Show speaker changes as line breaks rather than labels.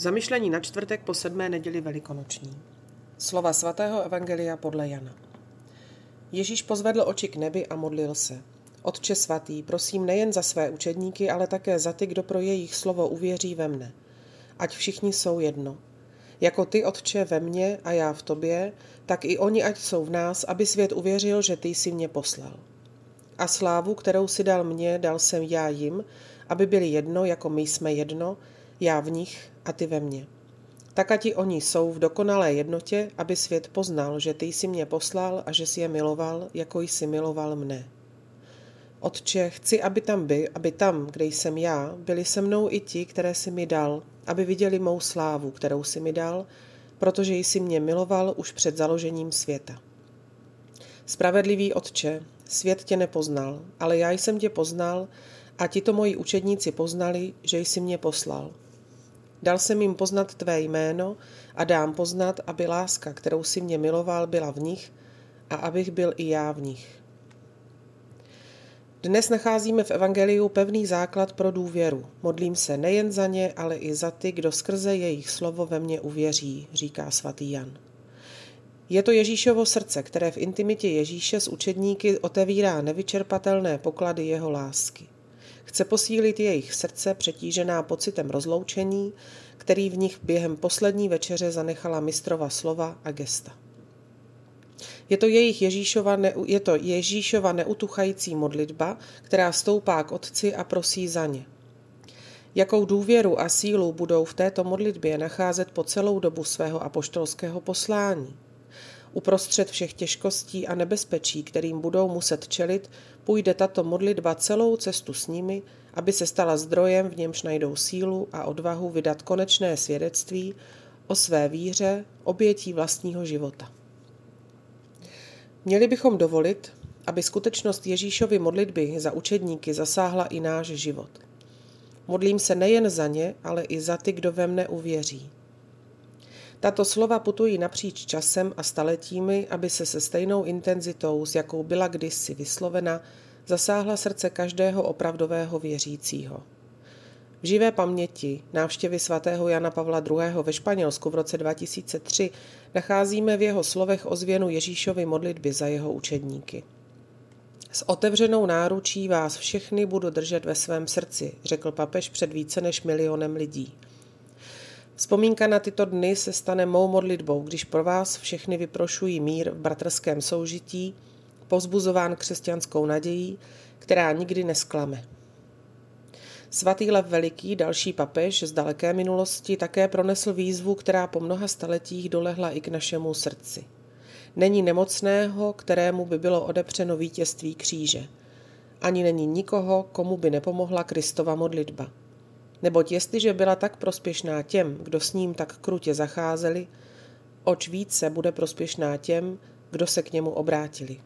Zamyšlení na čtvrtek po sedmé neděli velikonoční. Slova svatého Evangelia podle Jana. Ježíš pozvedl oči k nebi a modlil se. Otče svatý, prosím nejen za své učedníky, ale také za ty, kdo pro jejich slovo uvěří ve mne. Ať všichni jsou jedno. Jako ty, Otče, ve mně a já v tobě, tak i oni ať jsou v nás, aby svět uvěřil, že ty jsi mě poslal. A slávu, kterou si dal mně, dal jsem já jim, aby byli jedno, jako my jsme jedno, já v nich a ty ve mně. Tak ať oni jsou v dokonalé jednotě, aby svět poznal, že ty jsi mě poslal a že jsi je miloval, jako jsi miloval mne. Otče, chci, aby tam by, aby tam, kde jsem já, byli se mnou i ti, které jsi mi dal, aby viděli mou slávu, kterou jsi mi dal, protože jsi mě miloval už před založením světa. Spravedlivý Otče, svět tě nepoznal, ale já jsem tě poznal a ti to moji učedníci poznali, že jsi mě poslal. Dal jsem jim poznat tvé jméno a dám poznat, aby láska, kterou si mě miloval, byla v nich a abych byl i já v nich. Dnes nacházíme v Evangeliu pevný základ pro důvěru. Modlím se nejen za ně, ale i za ty, kdo skrze jejich slovo ve mně uvěří, říká svatý Jan. Je to Ježíšovo srdce, které v intimitě Ježíše s učedníky otevírá nevyčerpatelné poklady jeho lásky. Chce posílit jejich srdce přetížená pocitem rozloučení, který v nich během poslední večeře zanechala mistrova slova a gesta. Je to jejich Ježíšova, ne, je to Ježíšova neutuchající modlitba, která stoupá k Otci a prosí za ně. Jakou důvěru a sílu budou v této modlitbě nacházet po celou dobu svého apoštolského poslání? Uprostřed všech těžkostí a nebezpečí, kterým budou muset čelit, půjde tato modlitba celou cestu s nimi, aby se stala zdrojem, v němž najdou sílu a odvahu vydat konečné svědectví o své víře, obětí vlastního života. Měli bychom dovolit, aby skutečnost Ježíšovy modlitby za učedníky zasáhla i náš život. Modlím se nejen za ně, ale i za ty, kdo ve mne uvěří. Tato slova putují napříč časem a staletími, aby se se stejnou intenzitou, s jakou byla kdysi vyslovena, zasáhla srdce každého opravdového věřícího. V živé paměti návštěvy svatého Jana Pavla II. ve Španělsku v roce 2003 nacházíme v jeho slovech ozvěnu Ježíšovy modlitby za jeho učedníky. S otevřenou náručí vás všechny budu držet ve svém srdci, řekl papež před více než milionem lidí. Vzpomínka na tyto dny se stane mou modlitbou, když pro vás všechny vyprošují mír v bratrském soužití, povzbuzován křesťanskou nadějí, která nikdy nesklame. Svatý Lev Veliký, další papež z daleké minulosti, také pronesl výzvu, která po mnoha staletích dolehla i k našemu srdci. Není nemocného, kterému by bylo odepřeno vítězství kříže. Ani není nikoho, komu by nepomohla Kristova modlitba. Neboť jestliže byla tak prospěšná těm, kdo s ním tak krutě zacházeli, oč více bude prospěšná těm, kdo se k němu obrátili.